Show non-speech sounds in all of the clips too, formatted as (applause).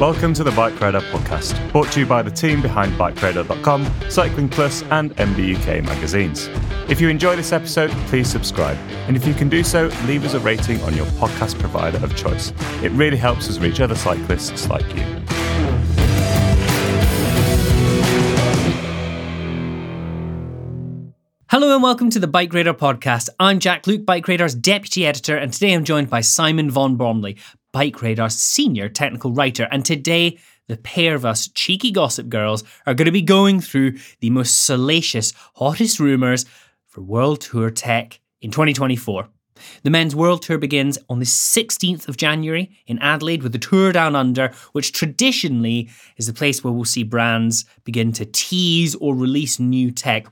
Welcome to the Bike Radar podcast, brought to you by the team behind BikeRadar.com, Cycling Plus, and MBUK magazines. If you enjoy this episode, please subscribe. And if you can do so, leave us a rating on your podcast provider of choice. It really helps us reach other cyclists like you. Hello and welcome to the Bike Radar podcast. I'm Jack Luke, Bike Radar's deputy editor, and today I'm joined by Simon von Bromley, Bike Radar's senior technical writer. And today, the pair of us cheeky gossip girls are going to be going through the most salacious, hottest rumours for World Tour Tech in 2024. The men's world tour begins on the 16th of January in Adelaide with the Tour Down Under, which traditionally is the place where we'll see brands begin to tease or release new tech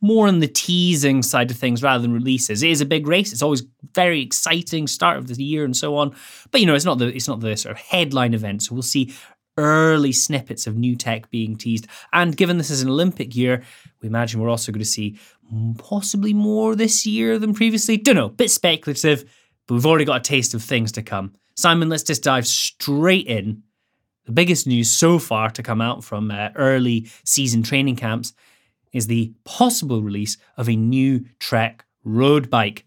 more on the teasing side of things rather than releases. It is a big race. It's always very exciting start of the year and so on. But you know, it's not the it's not the sort of headline event. So we'll see early snippets of new tech being teased. And given this is an Olympic year, we imagine we're also going to see possibly more this year than previously. Don't know, bit speculative, but we've already got a taste of things to come. Simon, let's just dive straight in. The biggest news so far to come out from uh, early season training camps is the possible release of a new Trek road bike.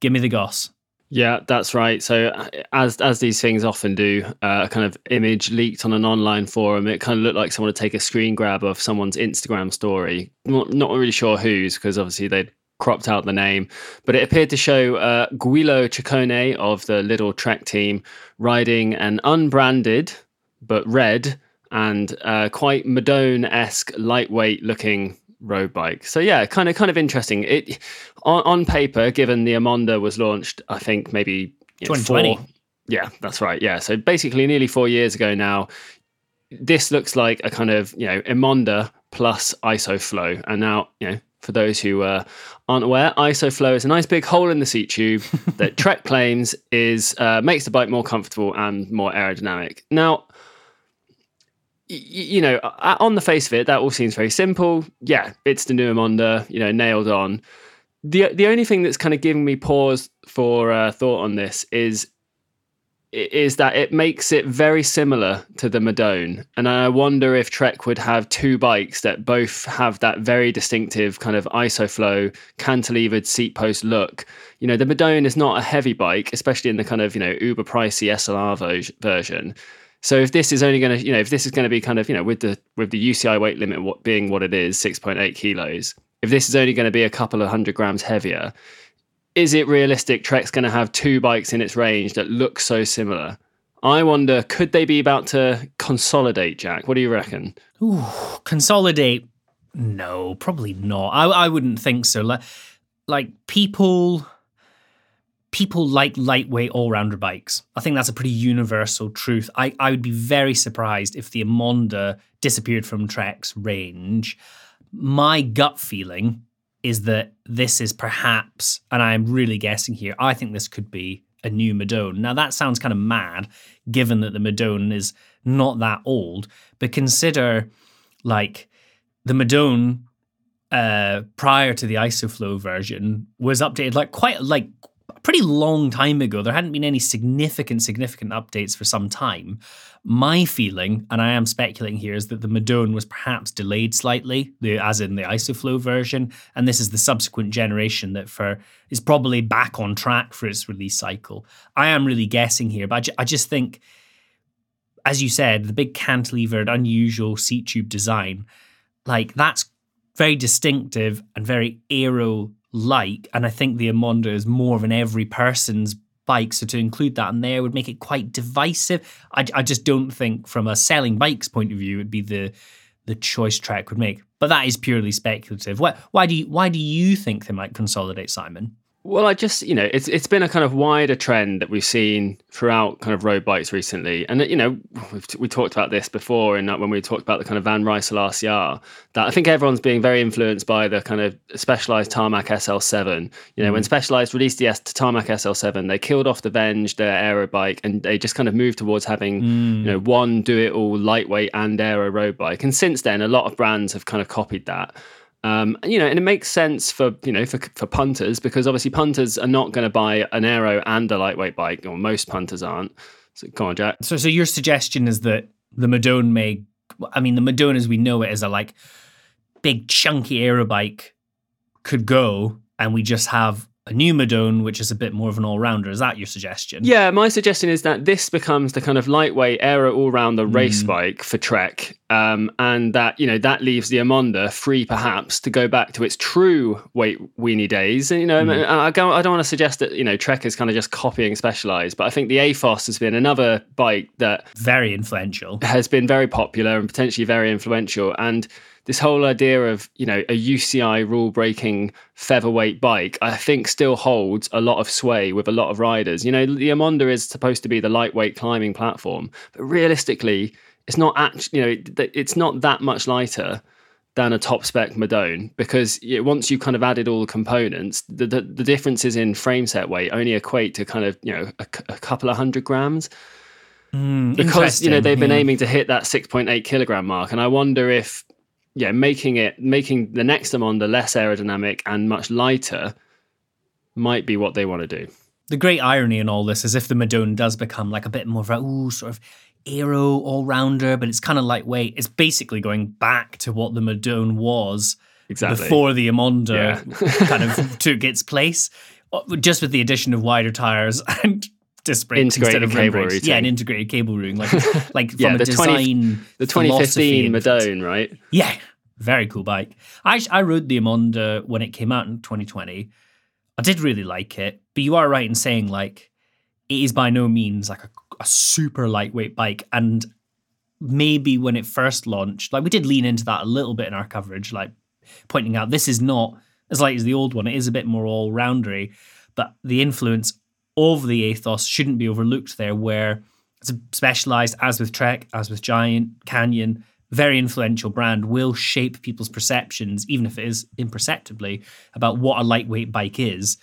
Give me the goss. Yeah, that's right. So uh, as as these things often do, uh, a kind of image leaked on an online forum. It kind of looked like someone would take a screen grab of someone's Instagram story. Not, not really sure whose, because obviously they'd cropped out the name, but it appeared to show uh, Guido Ciccone of the Lidl-Trek team riding an unbranded but red and uh, quite Madone esque, lightweight looking road bike. So yeah, kind of kind of interesting. It on, on paper, given the Emonda was launched, I think maybe you know, 2020. Four, yeah, that's right. Yeah, so basically nearly four years ago now. This looks like a kind of you know Emonda plus ISOFlow, and now you know for those who uh, aren't aware, ISOFlow is a nice big hole in the seat tube (laughs) that Trek claims is uh, makes the bike more comfortable and more aerodynamic. Now you know, on the face of it, that all seems very simple. Yeah, it's the new Emonda, you know, nailed on. The the only thing that's kind of giving me pause for uh, thought on this is is that it makes it very similar to the Madone, and I wonder if Trek would have two bikes that both have that very distinctive kind of ISOFlow cantilevered seat post look. You know, the Madone is not a heavy bike, especially in the kind of you know uber pricey SLR version so if this is only going to, you know, if this is going to be kind of, you know, with the with the UCI weight limit what, being what it is, six point eight kilos, if this is only going to be a couple of hundred grams heavier, is it realistic Trek's going to have two bikes in its range that look so similar? I wonder, could they be about to consolidate, Jack? What do you reckon? Ooh, consolidate? No, probably not. I, I wouldn't think so. Like, like people, people like lightweight all-rounder bikes. I think that's a pretty universal truth. I, I would be very surprised if the Emonda disappeared from Trek's range. My gut feeling is that this is perhaps, and I'm really guessing here, I think this could be a new Madone. Now, that sounds kind of mad, given that the Madone is not that old, but consider like the Madone uh, prior to the ISOFLOW version was updated like quite like pretty long time ago. There hadn't been any significant, significant updates for some time. My feeling, and I am speculating here, is that the Madone was perhaps delayed slightly, the, as in the ISOFLOW version, and this is the subsequent generation that for is probably back on track for its release cycle. I am really guessing here, but I, ju- I just think, as you said, the big cantilevered, unusual seat tube design, like that's very distinctive and very aero like. And I think the Emonda is more of an every person's bike. So to include that in there would make it quite divisive. I, I just don't think, from a selling bikes point of view, it'd be the the choice Trek would make. But that is purely speculative. Why, why do you why do you think they might consolidate Simon? Well, I just, you know, it's it's been a kind of wider trend that we've seen throughout kind of road bikes recently, and you know, we've, we talked about this before, and when we talked about the kind of Van Rysel RCR, that I think everyone's being very influenced by the kind of Specialized Tarmac SL7. You know, mm. when Specialized released the S Tarmac SL7, they killed off the Venge, their aero bike, and they just kind of moved towards having, mm. you know, one do it all lightweight and aero road bike. And since then, a lot of brands have kind of copied that. Um, you know, and it makes sense for you know for for punters because obviously punters are not going to buy an aero and a lightweight bike, or most punters aren't. So come on, Jack. So, so your suggestion is that the Madone may, I mean, the Madone as we know it as a like big chunky aero bike could go, and we just have a new Madone, which is a bit more of an all rounder. Is that your suggestion? Yeah, my suggestion is that this becomes the kind of lightweight aero all rounder mm. race bike for Trek, um, and that you know that leaves the Emonda free perhaps to go back to its true weight weenie days. And you know, mm. I, go, I don't want to suggest that you know Trek is kind of just copying Specialized, but I think the Aethos has been another bike that very influential has been very popular and potentially very influential and this whole idea of you know a UCI rule breaking featherweight bike, I think still holds a lot of sway with a lot of riders. You know, the Emonda is supposed to be the lightweight climbing platform, but realistically, it's not actually you know it's not that much lighter than a top spec Madone because once you've kind of added all the components, the, the, the differences in frame set weight only equate to kind of you know a, a couple of hundred grams. Mm, because you know they've been yeah. aiming to hit that 6.8 kilogram mark and i wonder if yeah, making it making the next Emonda less aerodynamic and much lighter might be what they want to do. The great irony in all this is if the Madone does become like a bit more of a ooh, sort of aero all rounder, but it's kind of lightweight. It's basically going back to what the Madone was exactly. before the Emonda yeah. kind of (laughs) took its place, uh, just with the addition of wider tires (laughs) and disc brakes integrated instead of cable routing. Yeah, an integrated cable routing, like (laughs) like yeah, from a design 20, the 2015 Madone, right? Yeah, very cool bike. I I rode the Emonda when it came out in 2020. I did really like it, but you are right in saying like it is by no means like a, a super lightweight bike, and maybe when it first launched, like we did lean into that a little bit in our coverage, like pointing out this is not as light as the old one. It is a bit more all roundery, but the influence of the Aethos shouldn't be overlooked there, where it's specialized, as with Trek, as with Giant, Canyon, very influential brand, will shape people's perceptions, even if it is imperceptibly, about what a lightweight bike is.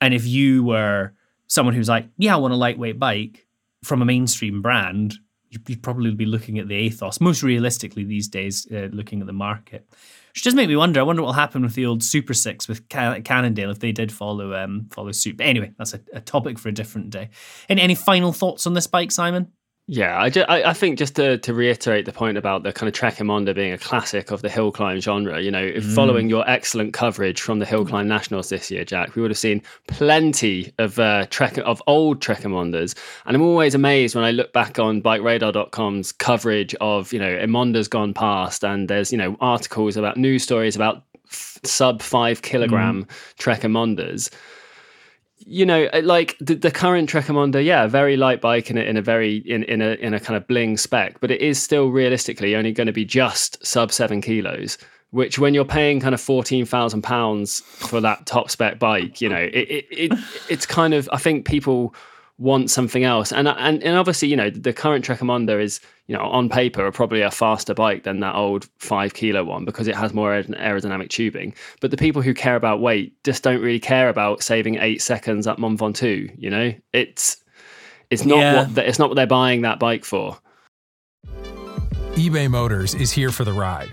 And if you were someone who's like, yeah, I want a lightweight bike from a mainstream brand, you'd probably be looking at the Aethos most realistically these days, uh, looking at the market. Which does make me wonder. I wonder what will happen with the old Super Six with Cannondale if they did follow um, follow suit. But anyway, that's a, a topic for a different day. Any final thoughts on this bike, Simon? Yeah, I, just, I, I, think just to, to reiterate the point about the kind of Trek Emonda being a classic of the hill climb genre, you know, mm. following your excellent coverage from the Hill Climb Nationals this year, Jack, we would have seen plenty of uh, Trek of old Trek Emondas. And I'm always amazed when I look back on BikeRadar.com's coverage of, you know, Emondas gone past, and there's, you know, articles about news stories about f- sub five kilogram mm. Trek Emondas you know, uh, like the, the current Trek Emonda, yeah, very light bike in a, in a very in, in a in a kind of bling spec, but it is still realistically only going to be just sub seven kilos. Which, when you're paying kind of fourteen thousand pounds for that top spec bike, you know, it, it, it it's kind of I think people want something else. And and and obviously, you know, the current Trek Emonda is, you know, on paper, probably a faster bike than that old five kilo one because it has more aerodynamic tubing. But the people who care about weight just don't really care about saving eight seconds at Mont Ventoux. You know, it's it's not yeah. what the, it's not what they're buying that bike for. eBay Motors is here for the ride.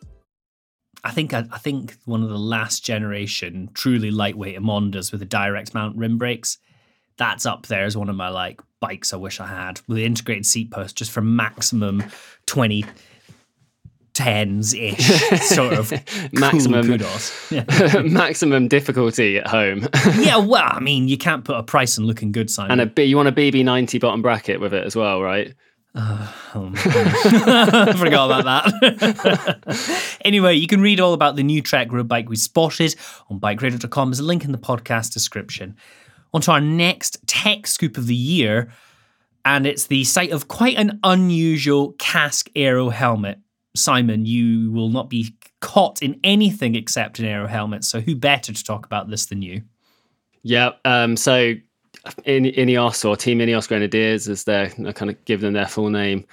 I think I, I, think one of the last generation truly lightweight Emondas with the direct mount rim brakes. That's up there as one of my like bikes I wish I had with the integrated seat post just for maximum twenty tens ish (laughs) sort of maximum kudos. Yeah. (laughs) maximum difficulty at home. (laughs) yeah, well, I mean, you can't put a price on looking good, Simon. And a B, you want a BB ninety bottom bracket with it as well, right? Uh, oh I (laughs) forgot about that. (laughs) anyway, you can read all about the new Trek road bike we spotted on bikeradar.com. There's a link in the podcast description. On to our next tech scoop of the year, and it's the sight of quite an unusual Kask aero helmet. Simon, you will not be caught in anything except an aero helmet, so who better to talk about this than you? Yeah, um, so in Ineos or Team Ineos Grenadiers, as they're kind of give them their full name.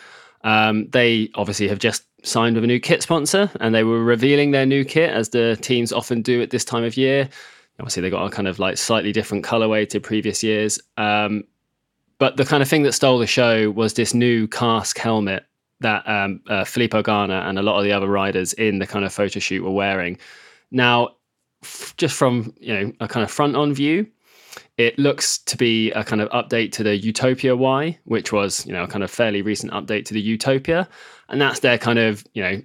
Um, they obviously have just signed with a new kit sponsor, and they were revealing their new kit as the teams often do at this time of year. Obviously, they got a kind of like slightly different colorway to previous years. Um, but the kind of thing that stole the show was this new Kask helmet that um, uh, Filippo Ganna and a lot of the other riders in the kind of photo shoot were wearing. Now, f- just from you know a kind of front on view, it looks to be a kind of update to the Utopia Y, which was, you know, a kind of fairly recent update to the Utopia. And that's their kind of, you know,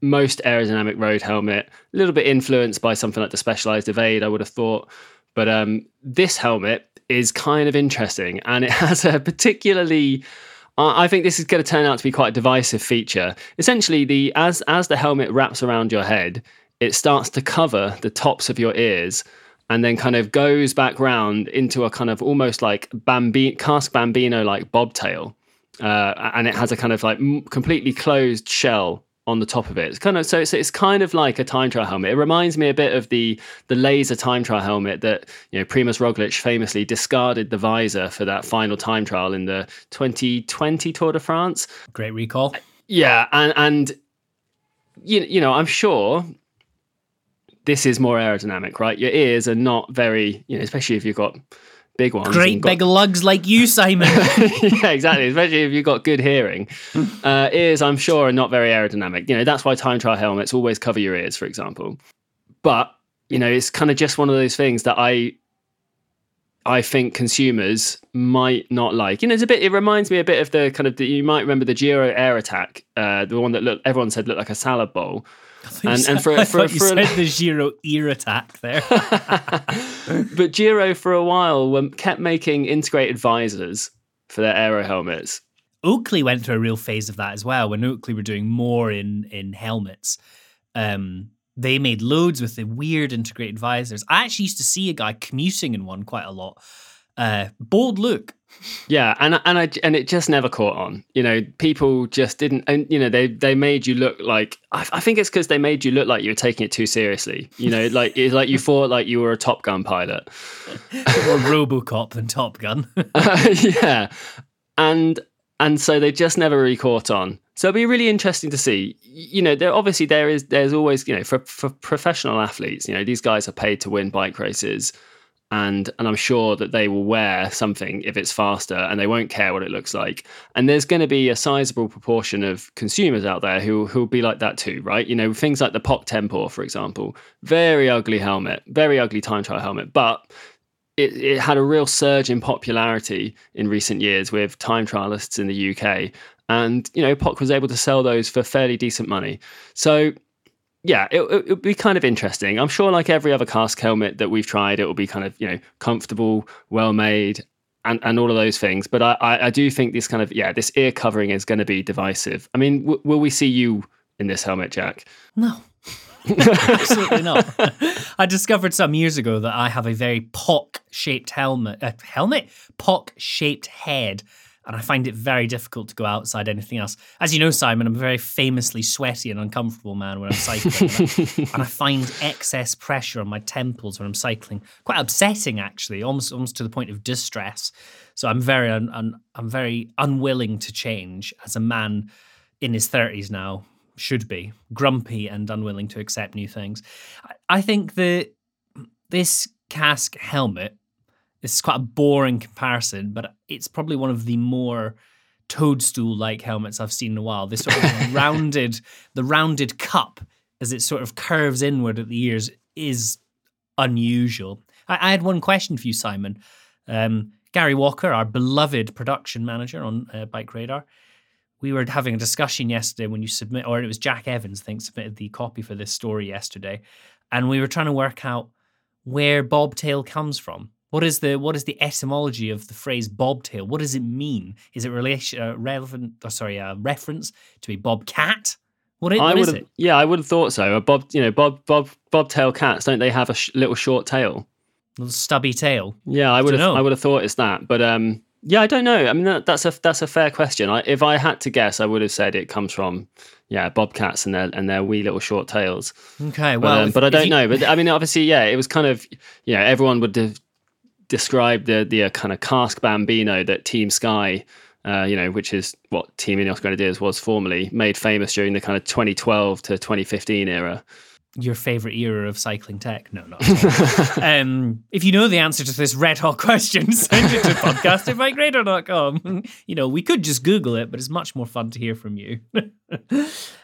most aerodynamic road helmet, a little bit influenced by something like the Specialized Evade, I would have thought. But um, this helmet is kind of interesting and it (laughs) has a particularly I think this is going to turn out to be quite a divisive feature. Essentially, the as as the helmet wraps around your head, it starts to cover the tops of your ears and then kind of goes back round into a kind of almost like Bambi- Kask Bambino like bobtail. Uh, and it has a kind of like completely closed shell on the top of it. It's kind of so it's, it's kind of like a time trial helmet. It reminds me a bit of the the Lazer time trial helmet that you know Primoz Roglic famously discarded the visor for that final time trial in the 2020 Tour de France. Great recall. Yeah, and and you you know I'm sure this is more aerodynamic, right? Your ears are not very, you know, especially if you've got big ones. Great big lugs like you, Simon. (laughs) yeah, exactly. Especially if you've got good hearing. (laughs) Uh, ears, I'm sure, are not very aerodynamic. You know, that's why time trial helmets always cover your ears, for example. But, you know, it's kind of just one of those things that I I think consumers might not like. You know, it's a bit. It reminds me a bit of the kind of. The, you might remember the Giro Air Attack, uh, the one that looked. Everyone said looked like a salad bowl. And, and for, for, for, said (laughs) the Giro ear attack there. (laughs) but Giro for a while kept making integrated visors for their aero helmets. Oakley went through a real phase of that as well. When Oakley were doing more in in helmets, um, they made loads with the weird integrated visors. I actually used to see a guy commuting in one quite a lot. Uh, bold look, yeah, and and I and it just never caught on. You know, people just didn't, and you know, they they made you look like. I, I think it's because they made you look like you were taking it too seriously. You know, like it's like you (laughs) thought like you were a Top Gun pilot, or RoboCop than Top Gun. uh, (laughs) (laughs) yeah, and and so they just never really caught on. So it'll be really interesting to see. You know, there obviously there is there's always you know for for professional athletes, you know, these guys are paid to win bike races and and I'm sure that they will wear something if it's faster and they won't care what it looks like. And there's going to be a sizable proportion of consumers out there who who'll be like that too, right? You know, things like the POC Tempor, for example, very ugly helmet, very ugly time trial helmet, but it, it had a real surge in popularity in recent years with time trialists in the UK. And, you know, POC was able to sell those for fairly decent money. So, yeah, it, it would be kind of interesting. I'm sure, like every other Kask helmet that we've tried, it will be kind of, you know, comfortable, well made, and, and all of those things. But I, I, I do think this kind of, yeah, this ear covering is going to be divisive. I mean, w- will we see you in this helmet, Jack? No. (laughs) Absolutely not. I discovered some years ago that I have a very POC shaped helmet. Uh, helmet? POC shaped head. And I find it very difficult to go outside anything else. As you know, Simon, I'm a very famously sweaty and uncomfortable man when I'm cycling. (laughs) and, I, find excess pressure on my temples when I'm cycling quite upsetting, actually, almost almost to the point of distress. So I'm very un, un, I'm very unwilling to change as a man in his 30s now should be grumpy and unwilling to accept new things. I, I think that this Kask helmet this is quite a boring comparison, but it's probably one of the more toadstool-like helmets I've seen in a while. This sort of (laughs) rounded, the rounded cup as it sort of curves inward at the ears is unusual. I, I had one question for you, Simon. Um, Gary Walker, our beloved production manager on uh, Bike Radar, we were having a discussion yesterday when you submit, or it was Jack Evans, I think, submitted the copy for this story yesterday, and we were trying to work out where bobtail comes from. What is the what is the etymology of the phrase bobtail? What does it mean? Is it relation uh, relevant? Oh, sorry, a reference to a bobcat? What, is, I what would is have, it? yeah, I would have thought so. A bob, you know, bob, bob, bobtail cats don't they have a sh- little short tail? Little stubby tail. Yeah, I would have. I would have thought it's that, but um, yeah, I don't know. I mean, that, that's a that's a fair question. I, if I had to guess, I would have said it comes from yeah, bobcats and their and their wee little short tails. Okay, But, well, um, if- but I don't you- know. But I mean, obviously, yeah, it was kind of you know everyone would have described the the uh, kind of Kask Bambino that Team Sky. Uh, you know, which is what Team Ineos Grenadiers was formerly, made famous during the kind of 2012 to 2015 era. your favorite era of cycling tech? No, not. (laughs) um, if you know the answer to this red hot (laughs) question, send it to podcast at bikeradar.com. (laughs) You know, we could just Google it, but it's much more fun to hear from you.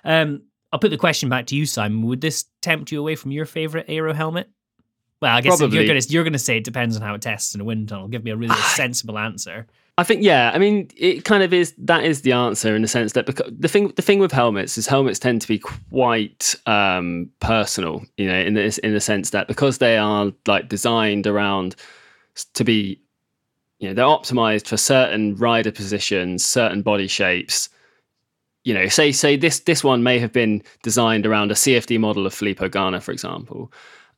um, I'll put the question back to you, Simon. Would this tempt you away from your favorite aero helmet? Well, I guess Probably. you're gonna you're gonna say it depends on how it tests in a wind tunnel. Give me a really (sighs) sensible answer. I think yeah. I mean, it kind of is. That is the answer in the sense that because the thing the thing with helmets is helmets tend to be quite um, personal. You know, in this in the sense that because they are like designed around to be, you know, they're optimized for certain rider positions, certain body shapes. You know, say say this this one may have been designed around a CFD model of Filippo Ganna, for example,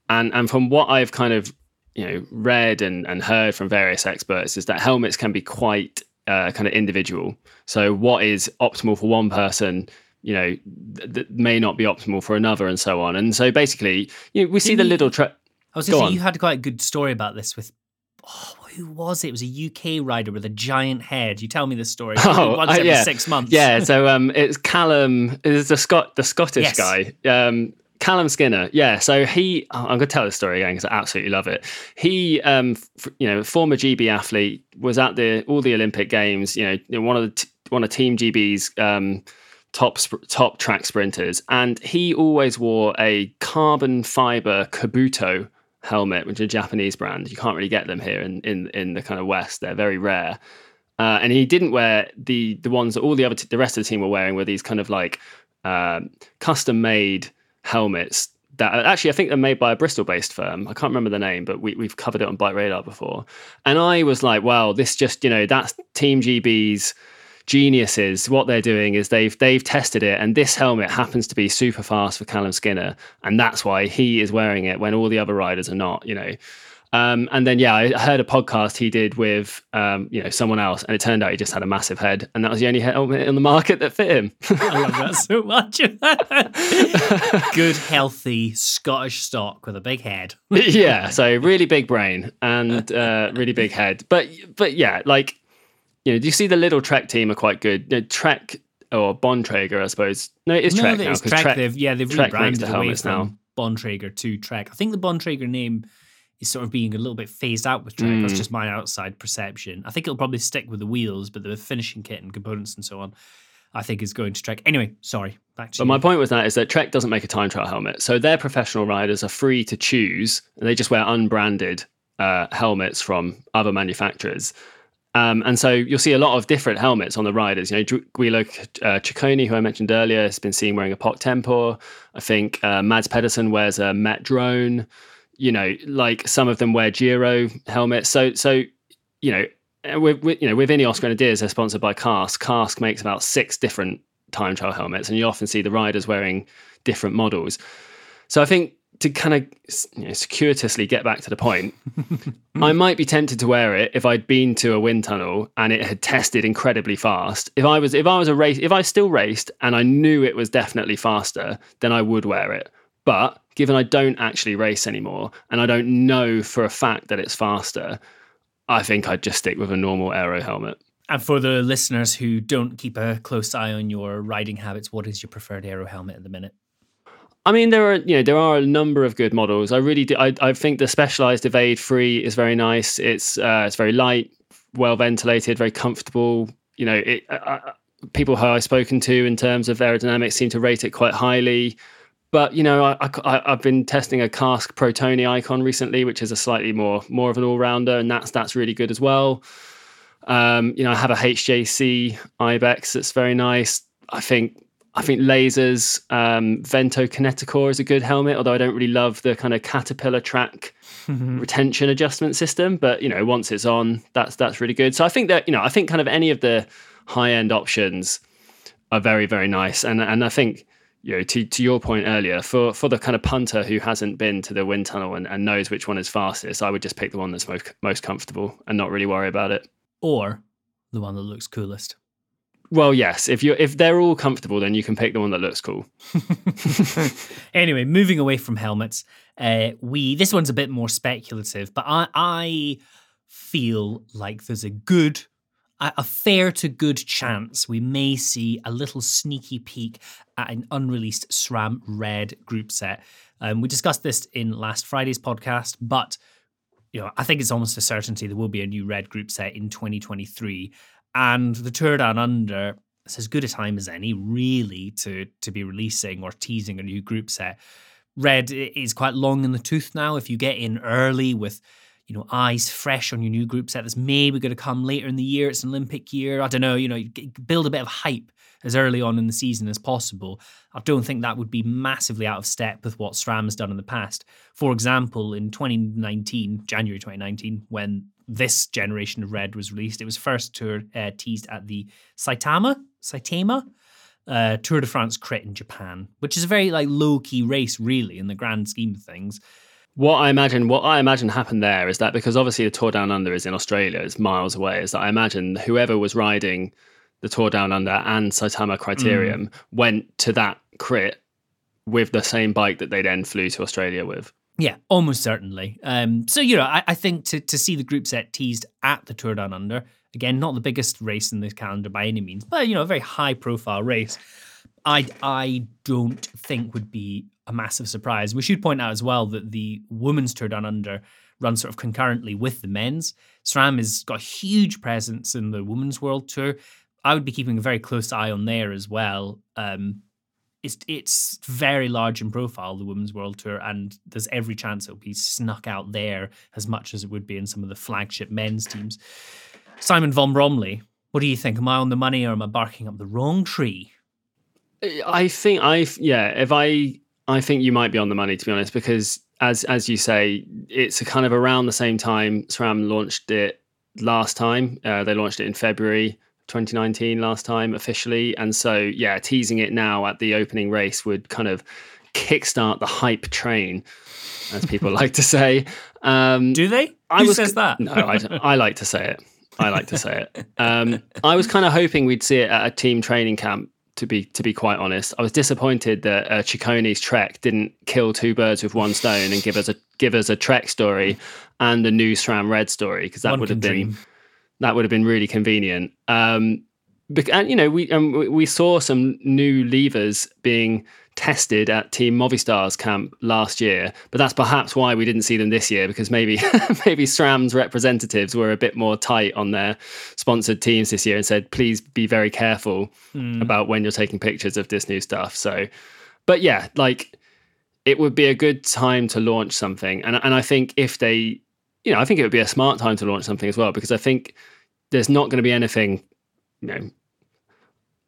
and and from what I've kind of you know read and, and heard from various experts is that helmets can be quite uh, kind of individual. So what is optimal for one person, you know, th- th- may not be optimal for another, and so on. And so basically, you know, we see Didn't the you- little. Tra- I was Go going to say you had quite a good story about this with. Oh, who was it? It was a UK rider with a giant head. You tell me this story (laughs) Oh, once uh, every yeah. six months. Yeah, so um, it's Callum. It's the Scot, the Scottish Yes. guy. Um, Callum Skinner. Yeah, so he. oh, I'm going to tell the story again because I absolutely love it. He, um, f- you know, former GB athlete, was at the all the Olympic Games. You know, one of the t- one of Team GB's um, top sp- top track sprinters, and he always wore a carbon fiber Kabuto helmet, which is a Japanese brand. You can't really get them here in in in the kind of West. They're very rare. Uh, and he didn't wear the the ones that all the other t- the rest of the team were wearing were these kind of like um, custom made helmets that actually I think they're made by a Bristol based firm. I can't remember the name, but we, we've covered it on Bike Radar before. And I was like, wow, this just you know that's Team GB's geniuses. What they're doing is they've they've tested it, and this helmet happens to be super fast for Callum Skinner, and that's why he is wearing it when all the other riders are not. You know. Um, and then yeah, I heard a podcast he did with um, you know someone else, and it turned out he just had a massive head, and that was the only helmet on the market that fit him. I love that so much. (laughs) Good, healthy Scottish stock with a big head. (laughs) yeah, so really big brain and uh, really big head, but but yeah, like you know, do you see the Lidl-Trek team are quite good? You know, Trek or Bontrager, I suppose. No, it is no, Trek now Trek. Trek- they've yeah they've Trek rebranded the away helmets from now. Bontrager to Trek. I think the Bontrager name is sort of being a little bit phased out with Trek. That's Mm. just my outside perception. I think it'll probably stick with the wheels, but the finishing kit and components and so on, I think is going to Trek. Anyway, sorry, back to But you. my point with that is that Trek doesn't make a time trial helmet, so their professional riders are free to choose, and they just wear unbranded uh, helmets from other manufacturers. Um, and so you'll see a lot of different helmets on the riders. You know, Guido uh, Ciccone, who I mentioned earlier, has been seen wearing a POC Tempor. I think uh, Mads Pedersen wears a Met Drone. You know, like some of them wear Giro helmets. So, so you know, uh, with, with you know with Ineos Grenadiers, they're sponsored by Kask. Kask makes about six different time trial helmets, and you often see the riders wearing different models. So I think to kind of you know, circuitously get back to the point, (laughs) I might be tempted to wear it if I'd been to a wind tunnel and it had tested incredibly fast. If I was if I was a race if I still raced and I knew it was definitely faster, then I would wear it. But given I don't actually race anymore and I don't know for a fact that it's faster, I think I'd just stick with a normal aero helmet. And for the listeners who don't keep a close eye on your riding habits, what is your preferred aero helmet at the minute? I mean, there are you know there are a number of good models. I really do. I, I think the Specialized Evade Free is very nice. It's uh, it's very light, well ventilated, very comfortable. You know, it, uh, uh people who I've spoken to in terms of aerodynamics seem to rate it quite highly. But you know, I, I, have been testing a Kask Protone Icon recently, which is a slightly more more of an all rounder, and that's that's really good as well. Um, you know, I have a HJC Ibex that's very nice. I think I think Lazer's, um, Vento Kineticore is a good helmet, although I don't really love the kind of caterpillar track retention adjustment system. But you know, once it's on, that's that's really good. So I think that you know, I think kind of any of the high end options are very very nice, and and I think you know to to your point earlier, for for the kind of punter who hasn't been to the wind tunnel and, and knows which one is fastest, I would just pick the one that's most most comfortable and not really worry about it. Or the one that looks coolest. Well, yes. If you if they're all comfortable, then you can pick the one that looks cool. (laughs) anyway, moving away from helmets, uh, we this one's a bit more speculative, but I I feel like there's a good a fair to good chance we may see a little sneaky peek at an unreleased SRAM Red group set. Um, we discussed this in last Friday's podcast, but you know, I think it's almost a certainty there will be a new Red group set in 2023 and the Tour Down Under is as good a time as any, really, to to be releasing or teasing a new group set. Red is quite long in the tooth now. If you get in early with, you know, eyes fresh on your new group set that's maybe going to come later in the year, it's an Olympic year. I don't know. You know, build a bit of hype as early on in the season as possible. I don't think that would be massively out of step with what SRAM has done in the past. For example, in 2019, January 2019, when this generation of Red was released, it was first tour uh, teased at the Saitama, Saitama uh, Tour de France crit in Japan, which is a very like low key race, really, in the grand scheme of things. What I imagine, what I imagine happened there is that because obviously the Tour Down Under is in Australia, it's miles away. Is that I imagine whoever was riding the Tour Down Under and Saitama Criterium mm. went to that crit with the same bike that they then flew to Australia with. Yeah, almost certainly. Um, so you know, I, I, think to to see the group set teased at the Tour Down Under again, not the biggest race in the calendar by any means, but you know, a very high profile race. I I don't think would be a massive surprise. We should point out as well that the women's Tour Down Under runs sort of concurrently with the men's. SRAM has got a huge presence in the women's world tour. I would be keeping a very close eye on there as well. Um, it's it's very large in profile, the Women's World Tour, and there's every chance it'll be snuck out there as much as it would be in some of the flagship men's teams. Simon von Bromley, what do you think? Am I on the money or am I barking up the wrong tree? I think I yeah, if I I think you might be on the money to be honest, because as as you say, it's kind of around the same time SRAM launched it last time. Uh, they launched it in February. 2019 last time officially. And so, yeah, teasing it now at the opening race would kind of kickstart the hype train, as people (laughs) like to say. Um, Do they? I Who was, says that? no, I, I, like to say it. I like to say it. Um, I was kind of hoping we'd see it at a team training camp. To be to be quite honest, I was disappointed that uh, Ciccone's Trek didn't kill two birds with one stone and give us a give us a Trek story and a new SRAM Red story because that one would have been dream that would have been really convenient. Um, and you know, we um, we saw some new levers being tested at Team Movistar's camp last year, but that's perhaps why we didn't see them this year because maybe (laughs) maybe SRAM's representatives were a bit more tight on their sponsored teams this year and said, please be very careful mm. about when you're taking pictures of this new stuff. So, but yeah, like it would be a good time to launch something, and and I think if they you know, I think it would be a smart time to launch something as well because I think there's not going to be anything, you know,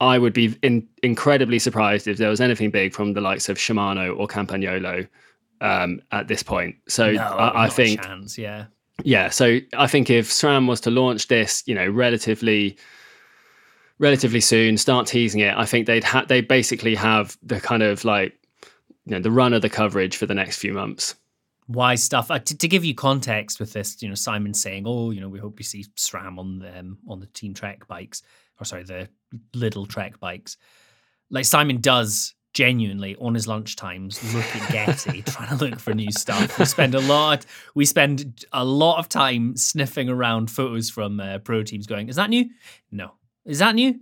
I would be in, incredibly surprised if there was anything big from the likes of Shimano or Campagnolo um, at this point. So No, I, I think, chance, yeah. yeah. So I think if SRAM was to launch this, you know, relatively, relatively soon, start teasing it, I think they'd ha- they basically have the kind of like, you know, the run of the coverage for the next few months. wise stuff. Uh, to, to give you context with this, you know, Simon saying, "Oh, you know, we hope you see SRAM on the um, on the Team Trek bikes, or sorry, the Lidl-Trek bikes." Like Simon does genuinely on his lunch times look at Getty (laughs) trying to look for new stuff. We spend a lot. We spend a lot of time sniffing around photos from uh, pro teams, going, "Is that new? No. Is that new?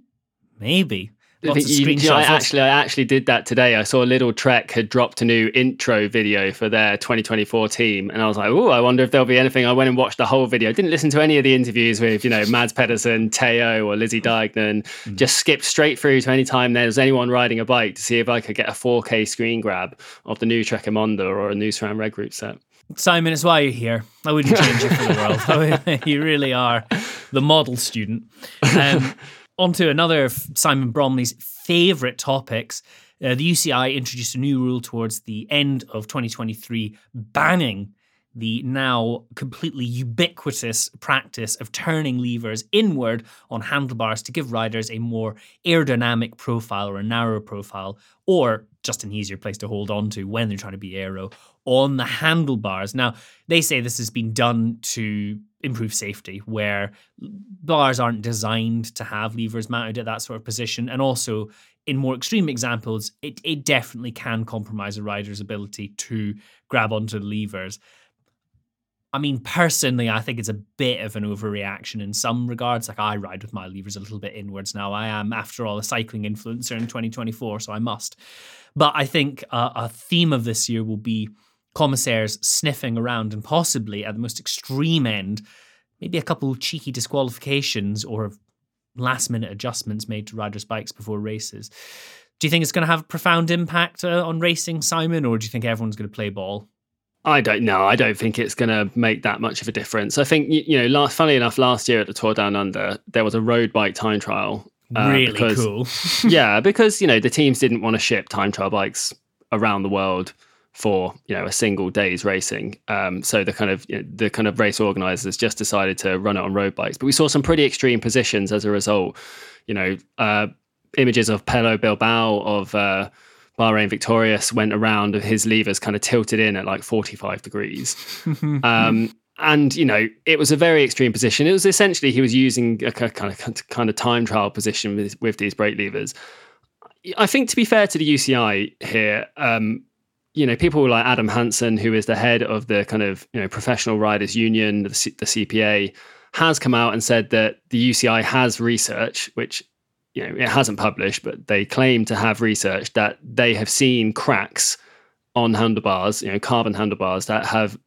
Maybe." I Lots of you- know, I actually, I actually did that today. I saw Lidl-Trek had dropped a new intro video for their 2024 team, and I was like, "Oh, I wonder if there'll be anything." I went and watched the whole video. Didn't listen to any of the interviews with, you know, Mads Pedersen, Tao, or Lizzie Deignan. Mm. Just skipped straight through to any time there's anyone riding a bike to see if I could get a 4K screen grab of the new Trek Emonda or a new SRAM Red Group set. Simon, it's why you're here. I wouldn't change it for the world. (laughs) (laughs) you really are the model student. Um, (laughs) on to another of Simon Bromley's favourite topics. Uh, the UCI introduced a new rule towards the end of 2023 banning the now completely ubiquitous practice of turning levers inward on handlebars to give riders a more aerodynamic profile or a narrower profile, or just an easier place to hold on to when they're trying to be aero on the handlebars. Now, they say this has been done to improve safety, where bars aren't designed to have levers mounted at that sort of position. And also, in more extreme examples, it, it definitely can compromise a rider's ability to grab onto the levers. I mean, personally, I think it's a bit of an overreaction in some regards. Like, I ride with my levers a little bit inwards now. I am, after all, a cycling influencer in 2024, so I must. But I think uh, a theme of this year will be commissaires sniffing around and possibly at the most extreme end, maybe a couple cheeky disqualifications or last minute adjustments made to riders' bikes before races. Do you think it's going to have a profound impact uh, on racing, Simon, or do you think everyone's going to play ball? I don't know. I don't think it's going to make that much of a difference. I think you know. Last, funny enough, last year at the Tour Down Under, there was a road bike time trial. uh, really because- cool. (laughs) yeah, because you know the teams didn't want to ship time trial bikes around the world for you know a single day's racing. Um, so the kind of you know, the kind of race organisers just decided to run it on road bikes. But we saw some pretty extreme positions as a result. You know, uh, images of Pello Bilbao of uh, Bahrain Victorious went around with his levers kind of tilted in at like 45 degrees. (laughs) um, and you know, it was a very extreme position. It was essentially he was using a kind of kind of time trial position with, with these brake levers. I think to be fair to the UCI here, um, you know, people like Adam Hansen, who is the head of the kind of you know professional riders union, the, C- the CPA, has come out and said that the UCI has research, which you know it hasn't published, but they claim to have research that they have seen cracks on handlebars, you know, carbon handlebars that have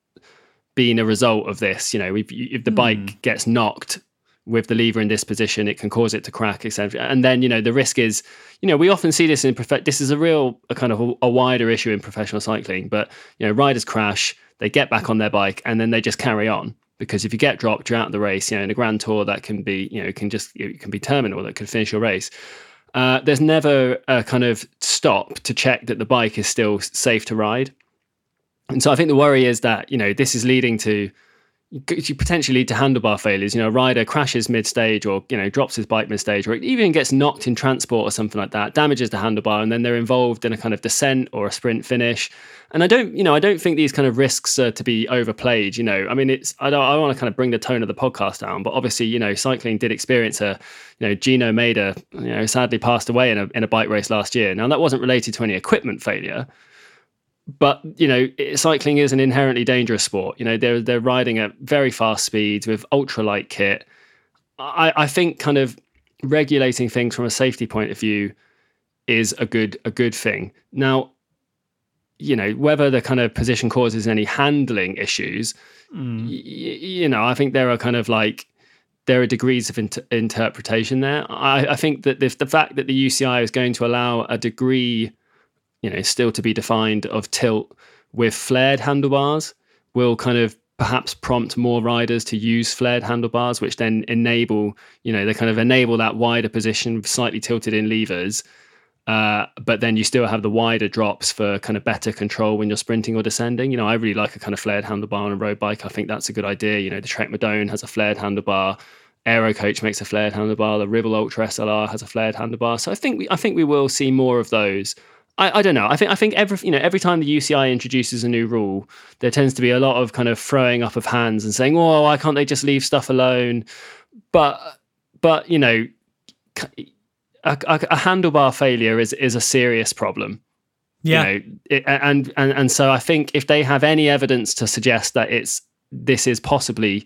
been a result of this. You know, if, if the hmm. bike gets knocked with the lever in this position, it can cause it to crack, etc. And then, you know, the risk is, you know, we often see this in prof- this is a real a kind of a, a wider issue in professional cycling. But you know, riders crash, they get back on their bike, and then they just carry on. Because if you get dropped, you're out of the race. You know, in a grand tour, that can be, you know, can just it can be terminal. That could finish your race. Uh, there's never a kind of stop to check that the bike is still safe to ride. And so I think the worry is that, you know, this is leading to you potentially lead to handlebar failures. You know, a rider crashes mid stage or, you know, drops his bike mid stage or even gets knocked in transport or something like that, damages the handlebar, and then they're involved in a kind of descent or a sprint finish. And I don't, you know, I don't think these kind of risks are to be overplayed. You know, I mean, it's, I don't, I want to kind of bring the tone of the podcast down, but obviously, you know, cycling did experience a, you know, Gino Mäder, you know, sadly passed away in a, in a bike race last year. Now, that wasn't related to any equipment failure but you know cycling is an inherently dangerous sport. You know they're they're riding at very fast speeds with ultralight kit. I i think kind of regulating things from a safety point of view is a good a good thing. Now you know whether the kind of position causes any handling issues Mm. y- you know i think there are kind of like there are degrees of inter- interpretation there. I, I think that if the fact that the uci is going to allow a degree you know, still to be defined of tilt with flared handlebars will kind of perhaps prompt more riders to use flared handlebars, which then enable, you know, they kind of enable that wider position slightly tilted in levers. Uh, but then you still have the wider drops for kind of better control when you're sprinting or descending. You know, I really like a kind of flared handlebar on a road bike. I think that's a good idea. You know, the Trek Madone has a flared handlebar. Aero Coach makes a flared handlebar. The Ribble Ultra SLR has a flared handlebar. So I think we, I think we will see more of those. I, I don't know. I think I think every you know every time the UCI introduces a new rule, there tends to be a lot of kind of throwing up of hands and saying, "Oh, why can't they just leave stuff alone?" But but you know, a, a, a handlebar failure is is a serious problem. Yeah, you know, it, and and and so I think if they have any evidence to suggest that it's this is possibly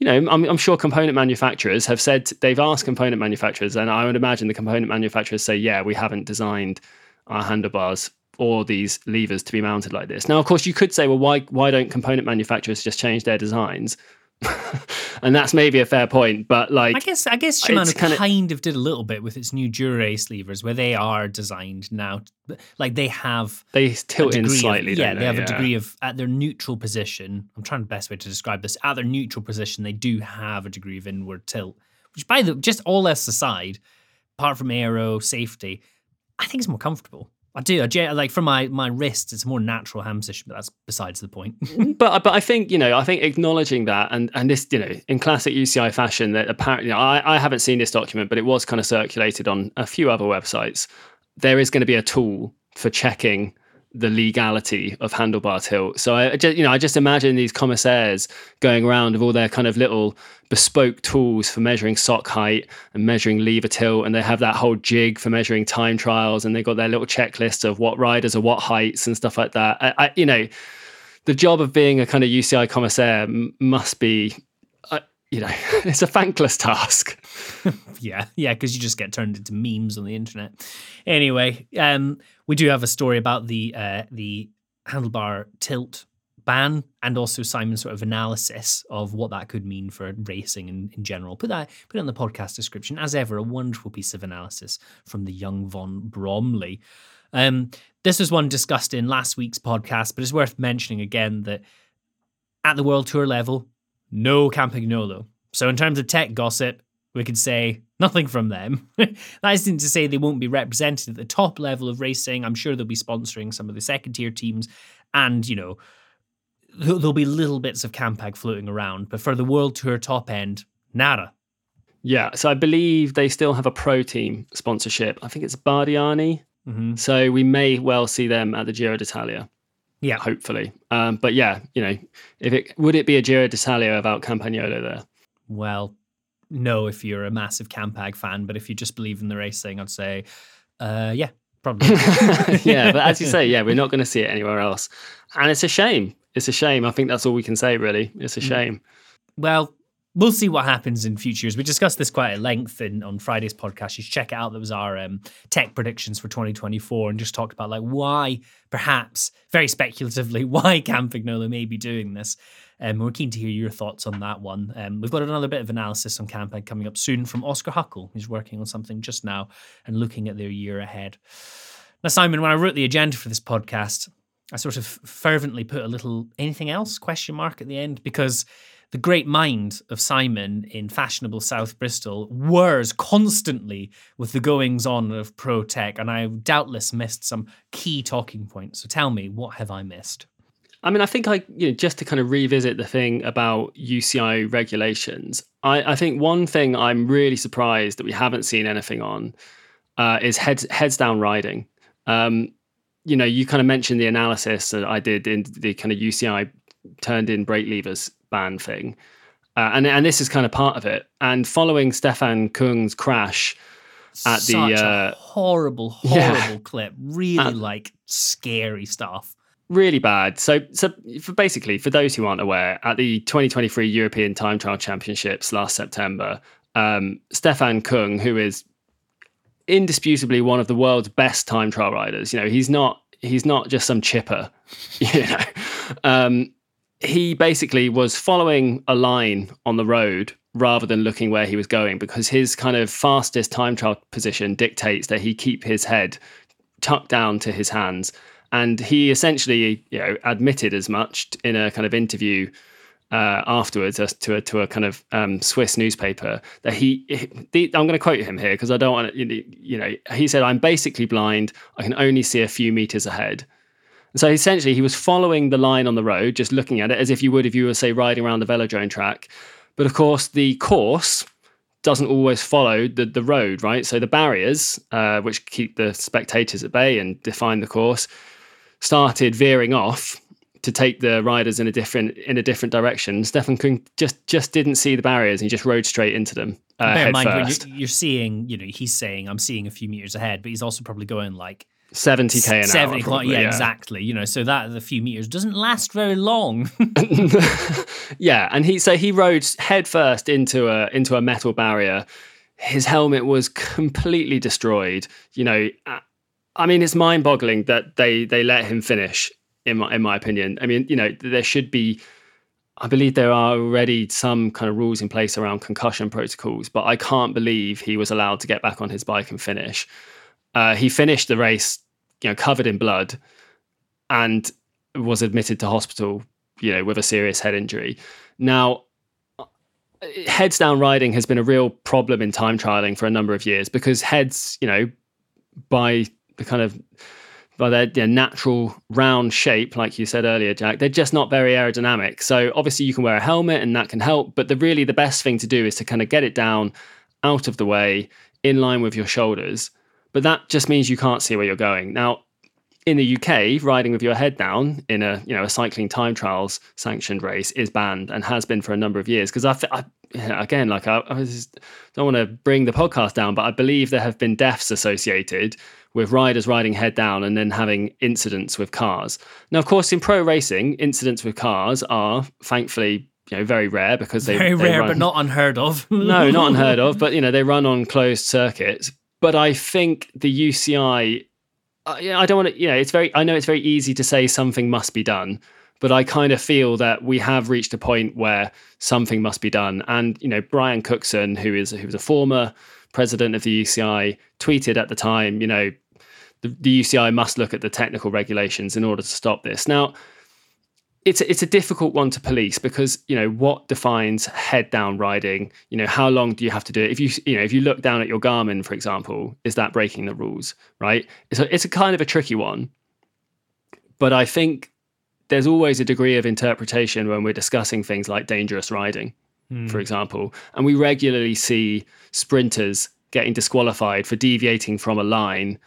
you know, I'm, I'm, sure component manufacturers have said they've asked component manufacturers, and I would imagine the component manufacturers say, yeah, we haven't designed our handlebars or these levers to be mounted like this. Now, of course, you could say, well, why why don't component manufacturers just change their designs? (laughs) and that's maybe a fair point, but like I guess I guess Shimano kinda, kind of did a little bit with its new Dura-Ace levers, where they are designed now, like they have they tilt in slightly. Of, yeah, they, they have yeah. a degree of at their neutral position. I'm trying the best way to describe this. At their neutral position, they do have a degree of inward tilt, which by the just all else aside, apart from aero safety, I think it's more comfortable. I do. I like for my my wrist, it's a more natural hand position, but that's besides the point. (laughs) Mm, but but I think you know I think acknowledging that and and this you know in classic UCI fashion that apparently you know, I I haven't seen this document, but it was kind of circulated on a few other websites. There is going to be a tool for checking the legality of handlebar tilt. So I just, you know, I just imagine these commissaires going around with all their kind of little bespoke tools for measuring sock height and measuring lever tilt, and they have that whole jig for measuring time trials, and they got their little checklist of what riders are what heights and stuff like that. I, I you know, the job of being a kind of UCI commissaire must be. You know, (laughs) it's a thankless task. yeah, yeah, because you just get turned into memes on the internet. Anyway, um, we do have a story about the uh, the handlebar tilt ban and also Simon's sort of analysis of what that could mean for racing in, in general. Put that put it in the podcast description. As ever, a wonderful piece of analysis from the young Von Bromley. Um, this was one discussed in last week's podcast, but it's worth mentioning again that at the World Tour level, no Campagnolo. So in terms of tech gossip, we could say nothing from them. (laughs) that isn't to say they won't be represented at the top level of racing. I'm sure they'll be sponsoring some of the second tier teams, and you know there'll be little bits of Campag floating around. But for the World Tour top end, nada. Yeah, so I believe they still have a pro team sponsorship. I think it's Bardiani. Mm-hmm. So we may well see them at the Giro d'Italia. Yeah, hopefully. Um, but yeah, you know, if it would it be a Giro d'Italia without Campagnolo there? Well, no, if you're a massive Campag fan, but if you just believe in the racing, I'd say, uh, yeah, probably. (laughs) yeah, but as you say, (laughs) yeah, we're not going to see it anywhere else, and it's a shame. It's a shame. I think that's all we can say, really. It's a mm. shame. Well, we'll see what happens in future years. We discussed this quite at length in on Friday's podcast. You should check it out. That was our um, tech predictions for 2024 and just talked about like why, perhaps very speculatively, (laughs) why Campagnolo may be doing this. Um, we're keen to hear your thoughts on that one. Um, we've got another bit of analysis on Campag coming up soon from Oscar Huckle, who's working on something just now and looking at their year ahead. Now, Simon, when I wrote the agenda for this podcast, I sort of fervently put a little anything else question mark at the end because the great mind of Simon in fashionable South Bristol whirs constantly with the goings on of pro tech, and I doubtless missed some key talking points. So tell me, what have I missed? I mean, I think I, you know, just to kind of revisit the thing about UCI regulations, I, I think one thing I'm really surprised that we haven't seen anything on uh, is heads heads down riding. Um, you know, you kind of mentioned the analysis that I did in the kind of UCI turned in brake levers ban thing, uh, and and this is kind of part of it. And following Stefan Kung's crash at Such the uh, horrible, (laughs) horrible yeah. clip, really uh, like scary stuff really bad. So, so for basically, for those who aren't aware, at the 2023 European Time Trial Championships last September, um, Stefan Kung, who is indisputably one of the world's best time trial riders, you know, he's not he's not just some chipper, (laughs) you know. Um, he basically was following a line on the road rather than looking where he was going because his kind of fastest time trial position dictates that he keep his head tucked down to his hands. And he essentially, you know, admitted as much in a kind of interview uh, afterwards as to a to a kind of um, Swiss newspaper that he, he I'm going to quote him here because I don't want to you know he said I'm basically blind. I can only see a few meters ahead so essentially he was following the line on the road just looking at it as if you would if you were say riding around the velodrome track but of course the course doesn't always follow the, the road right so the barriers uh, which keep the spectators at bay and define the course started veering off to take the riders in a different in a different direction. Stefan Kung just just didn't see the barriers and he just rode straight into them. Uh, Bear in mind, when you're, you're, seeing, you know, he's saying I'm seeing a few meters ahead, but he's also probably going like 70k an 70 hour. Probably, yeah, yeah, exactly. You know, so that a few meters doesn't last very long. (laughs) (laughs) yeah, and he so he rode headfirst into a into a metal barrier. His helmet was completely destroyed. You know, I mean, it's mind-boggling that they they let him finish in my in my opinion. I mean, you know, there should be. I believe there are already some kind of rules in place around concussion protocols, but I can't believe he was allowed to get back on his bike and finish. Uh, he finished the race, you know, covered in blood, and was admitted to hospital, you know, with a serious head injury. Now, heads down riding has been a real problem in time trialing for a number of years because heads, you know, by the kind of by their, their natural round shape, like you said earlier, Jack, they're just not very aerodynamic. So obviously you can wear a helmet and that can help, but the really the best thing to do is to kind of get it down out of the way, in line with your shoulders. But that just means you can't see where you're going. Now, in the UK, riding with your head down in a you know a cycling time trials sanctioned race is banned and has been for a number of years. Because I, I, again, like I, I just don't want to bring the podcast down, but I believe there have been deaths associated with riders riding head down and then having incidents with cars. Now, of course, in pro racing, incidents with cars are thankfully you know very rare because they very they rare, run, but not unheard of. no, not unheard of. (laughs) But you know they run on closed circuits. But I think the UCI, uh, I don't want to. You know, it's very. I know it's very easy to say something must be done, but I kind of feel that we have reached a point where something must be done. And you know, Brian Cookson, who is who was a former president of the UCI, tweeted at the time, you know, the, the UCI must look at the technical regulations in order to stop this. Now, it's a, it's a difficult one to police because you know what defines head down riding. You know how long do you have to do it? If you you know if you look down at your Garmin, for example, is that breaking the rules? Right? It's a, it's a kind of a tricky one, but I think there's always a degree of interpretation when we're discussing things like dangerous riding, mm. for example, and we regularly see sprinters getting disqualified for deviating from a line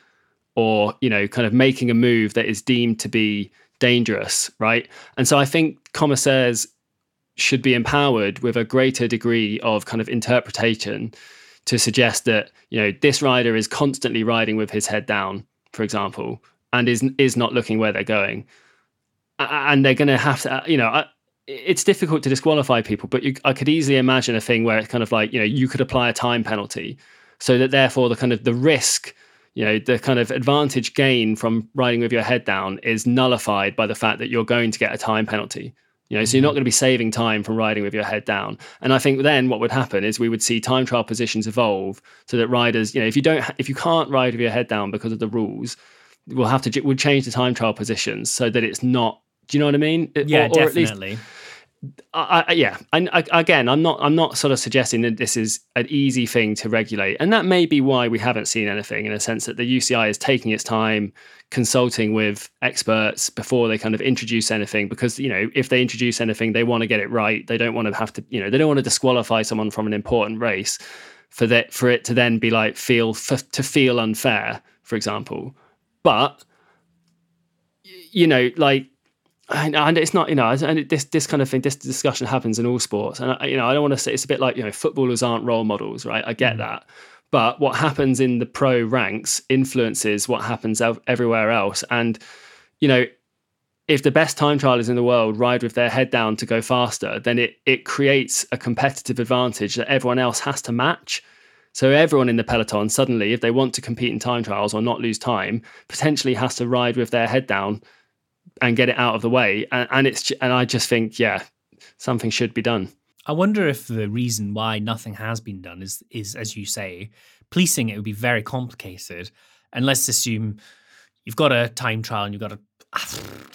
or you know kind of making a move that is deemed to be dangerous right? And so i think commissaires should be empowered with a greater degree of kind of interpretation to suggest that you know this rider is constantly riding with his head down for example and is is not looking where they're going. And they're going to have to you know it's difficult to disqualify people but you, i could easily imagine a thing where it's kind of like you know you could apply a time penalty so that therefore the kind of the risk you know the kind of advantage gain from riding with your head down is nullified by the fact that you're going to get a time penalty. You know so you're not mm-hmm. going to be saving time from riding with your head down. And i think then what would happen is we would see time trial positions evolve so that riders you know if you don't if you can't ride with your head down because of the rules we'll have to we'll change the time trial positions so that it's not do you know what i mean? Yeah or, or definitely I, I, yeah, I, again, I'm not. I'm not sort of suggesting that this is an easy thing to regulate, and that may be why we haven't seen anything. In a sense that the UCI is taking its time, consulting with experts before they kind of introduce anything, because you know if they introduce anything, they want to get it right. They don't want to have to, you know, they don't want to disqualify someone from an important race for that for it to then be like feel for, to feel unfair, for example. But you know, like and it's not, you know, and this this kind of thing, this discussion happens in all sports, and you know, I don't want to say it's a bit like you know, footballers aren't role models, right? I get mm. that, but what happens in the pro ranks influences what happens everywhere else, and you know, if the best time trialers in the world ride with their head down to go faster, then it it creates a competitive advantage that everyone else has to match. So everyone in the peloton suddenly, if they want to compete in time trials or not lose time, potentially has to ride with their head down and get it out of the way. And, and it's and I just think, yeah, something should be done. I wonder if the reason why nothing has been done is is as you say, policing it would be very complicated. And let's assume you've got a time trial and you've got a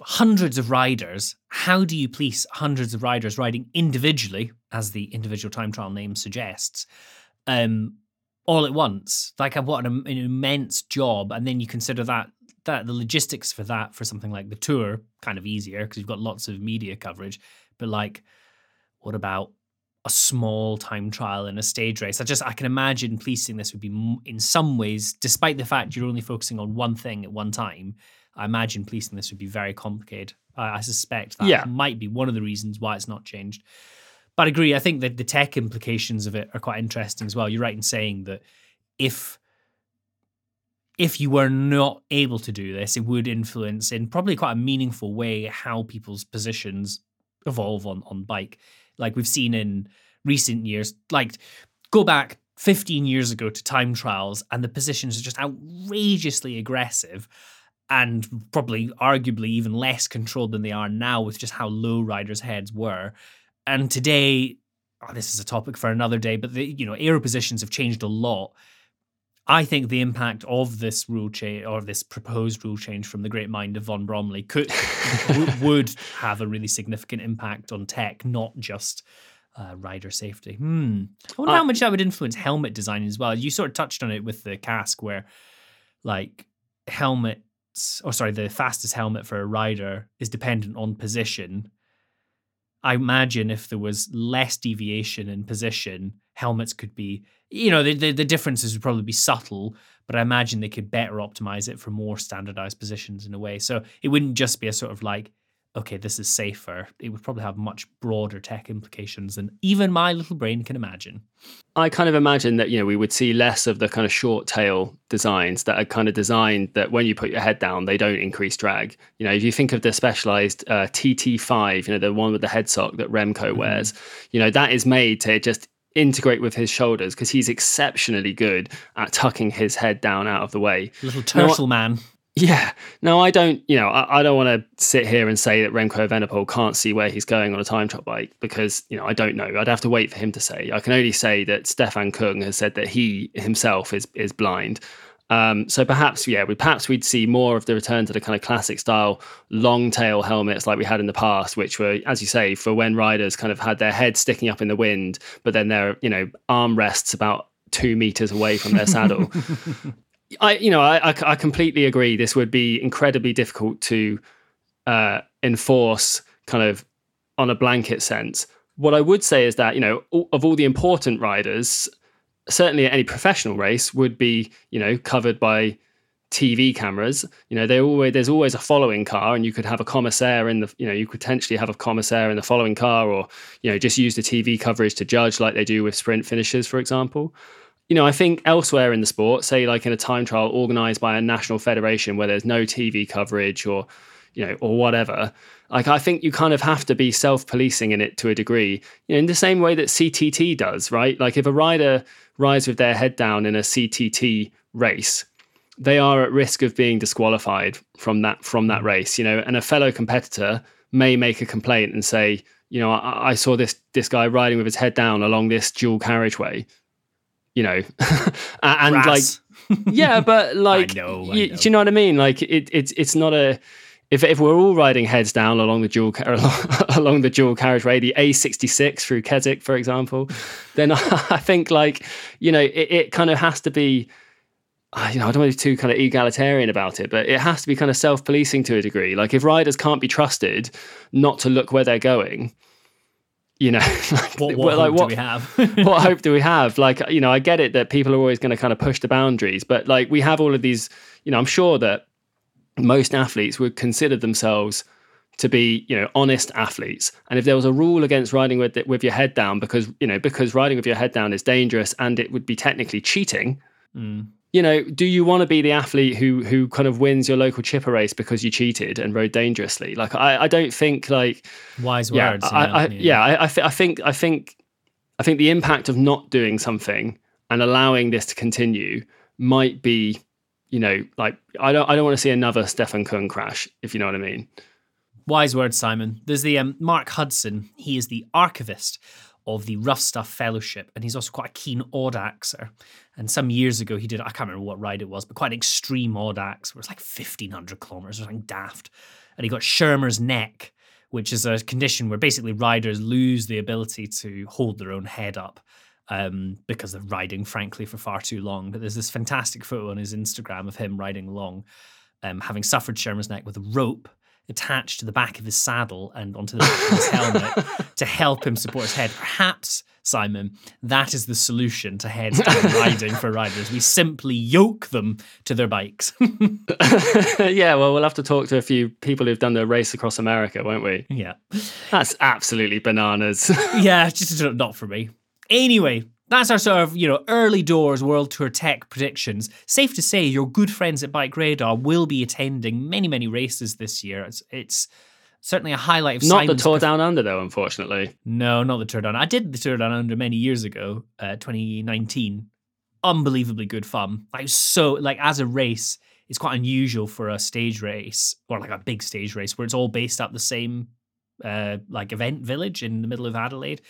hundreds of riders. How do you police hundreds of riders riding individually, as the individual time trial name suggests, um, all at once? Like, what an, an immense job! And then you consider that that the logistics for that for something like the tour kind of easier because you've got lots of media coverage. But like, what about a small time trial in a stage race? I just I can imagine policing this would be in some ways, despite the fact you're only focusing on one thing at one time I imagine policing this would be very complicated. I, I suspect that yeah. might be one of the reasons why it's not changed. But I agree. I think that the tech implications of it are quite interesting as well. You're right in saying that if if you were not able to do this, it would influence in probably quite a meaningful way how people's positions evolve on on bike. Like we've seen in recent years, like go back 15 years ago to time trials and the positions are just outrageously aggressive and probably arguably even less controlled than they are now with just how low riders' heads were. And today, oh, this is a topic for another day, but the you know aero positions have changed a lot. I think the impact of this rule change or this proposed rule change from the great mind of von Bromley could w- (laughs) would have a really significant impact on tech, not just uh, rider safety. Hmm. I wonder uh, how much that would influence helmet design as well. You sort of touched on it with the Kask, where like helmet or sorry, the fastest helmet for a rider is dependent on position. I imagine if there was less deviation in position, helmets could be, you know, the, the, the differences would probably be subtle, but I imagine they could better optimize it for more standardized positions in a way. So it wouldn't just be a sort of like okay, this is safer, it would probably have much broader tech implications than even my little brain can imagine. I kind of imagine that, you know, we would see less of the kind of short tail designs that are kind of designed that when you put your head down, they don't increase drag. You know, if you think of the specialized uh, TT5, you know, the one with the head sock that Remco mm-hmm. wears, you know, that is made to just integrate with his shoulders because he's exceptionally good at tucking his head down out of the way. Little turtle man. Yeah. No, I don't, you know, I, I don't want to sit here and say that Remco Evenepoel can't see where he's going on a time trial bike because, you know, I don't know. I'd have to wait for him to say. I can only say that Stefan Kung has said that he himself is is blind. Um, so perhaps, yeah, we perhaps we'd see more of the return to the kind of classic style long tail helmets like we had in the past, which were, as you say, for when riders kind of had their head sticking up in the wind, but then their, you know, arm rests about two meters away from their saddle. (laughs) I, you know, I, I, completely agree. This would be incredibly difficult to uh, enforce, kind of on a blanket sense. What I would say is that you know, of all the important riders, certainly any professional race would be you know covered by TV cameras. You know, they always there's always a following car, and you could have a commissaire in the you know you could potentially have a commissaire in the following car, or you know just use the TV coverage to judge like they do with sprint finishes, for example you know, I think elsewhere in the sport, say like in a time trial organized by a national federation where there's no TV coverage or, you know, or whatever, like I think you kind of have to be self-policing in it to a degree, you know, in the same way that CTT does, right? Like if a rider rides with their head down in a CTT race, they are at risk of being disqualified from that from that race, you know, and a fellow competitor may make a complaint and say, you know, I, I saw this this guy riding with his head down along this dual carriageway you know, (laughs) and Brass. like, (laughs) yeah, but (laughs) like, know, you, know. do you know what I mean? Like, it, it's it's not a if if we're all riding heads down along the dual along the dual carriageway, the A66 through Keswick, for example, then I think like you know it, it kind of has to be. You know, I don't want to be too kind of egalitarian about it, but it has to be kind of self-policing to a degree. Like if riders can't be trusted not to look where they're going, you know (laughs) like, what, what like, hope what, do we have? (laughs) what hope do we (laughs) have? Like you know i get it that people are always going to kind of push the boundaries but like we have all of these you know i'm sure that most athletes would consider themselves to be you know honest athletes. And if there was a rule against riding with with your head down because you know because riding with your head down is dangerous and it would be technically cheating mm you know, do you want to be the athlete who who kind of wins your local chipper race because you cheated and rode dangerously? Like, I, I don't think like wise yeah, words. I, I, yeah, I, I, th- I think I think I think the impact of not doing something and allowing this to continue might be, you know, like I don't I don't want to see another Stefan Kung crash, if you know what I mean. Wise words, Simon. There's the um, Mark Hudson. He is the archivist of the Rough Stuff Fellowship, and he's also quite a keen audaxer. And some years ago, he did, I can't remember what ride it was, but quite an extreme audax where it's like 1500 kilometers or something daft. and he got Shermer's neck, which is a condition where basically riders lose the ability to hold their own head up um, because of riding, frankly, for far too long. But there's this fantastic photo on his Instagram of him riding along, um, having suffered Shermer's neck with a rope attached to the back of his saddle and onto the back of his helmet (laughs) to help him support his head. Perhaps, Simon, that is the solution to heads down (laughs) riding for riders. We simply yoke them to their bikes. (laughs) yeah, well, we'll have to talk to a few people who've done the race across America, won't we? yeah. That's absolutely bananas. Yeah, just not for me. Anyway, that's our sort of, you know, early doors World Tour Tech predictions. Safe to say your good friends at BikeRadar will be attending many, many races this year. It's, it's certainly a highlight of Not Simon's the Tour Down Under, though, unfortunately. No, not the Tour Down. I did the Tour Down Under many years ago, uh, 2019. Unbelievably good fun. Like so, like as a race, it's quite unusual for a stage race or like a big stage race where it's all based at the same uh, like event village in the middle of Adelaide.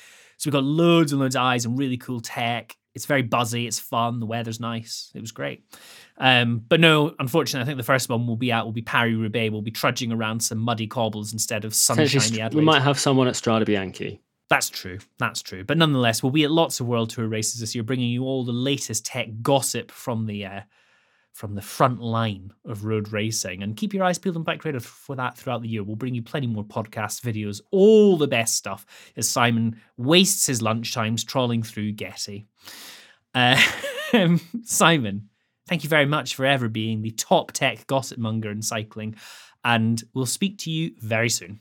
So we've got loads and loads of eyes and really cool tech. It's very buzzy. It's fun. The weather's nice. It was great. Um, but no, unfortunately, I think the first one will be out. Will be Paris Roubaix. We'll be trudging around some muddy cobbles instead of sunshiny Adelaide. we might have someone at Strade Bianche. That's true. That's true. But nonetheless, we'll be at lots of World Tour races this year, bringing you all the latest tech gossip from the uh, from the front line of road racing. And keep your eyes peeled on BikeRadar for that throughout the year. We'll bring you plenty more podcasts, videos, all the best stuff as Simon wastes his lunchtimes trawling through Getty. Uh, (laughs) Simon, thank you very much for ever being the top tech gossip monger in cycling. And we'll speak to you very soon.